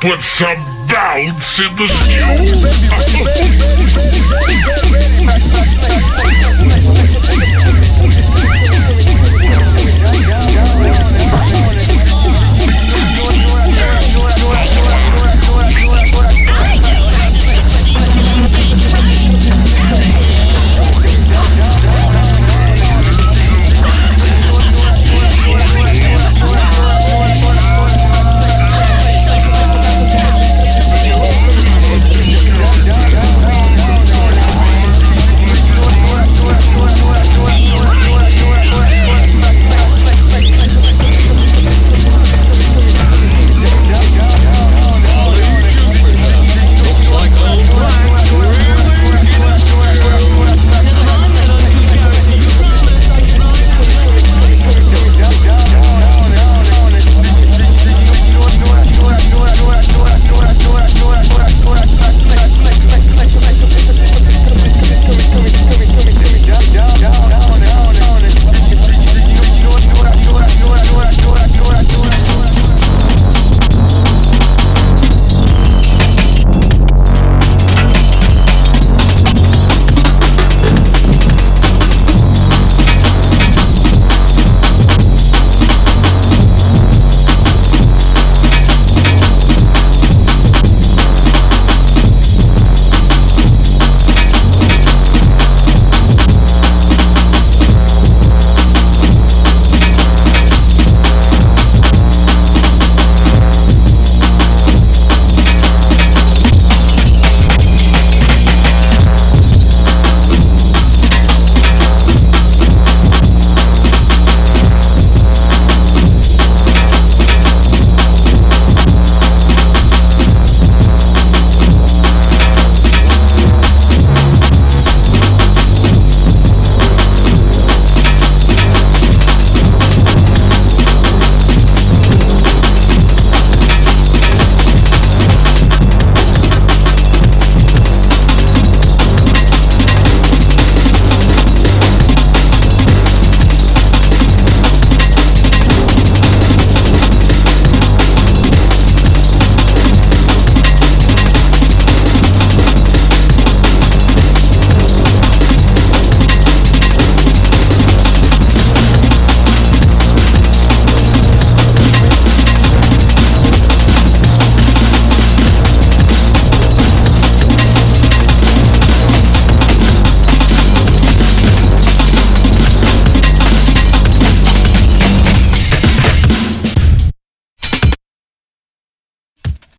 put some bounce in the stew!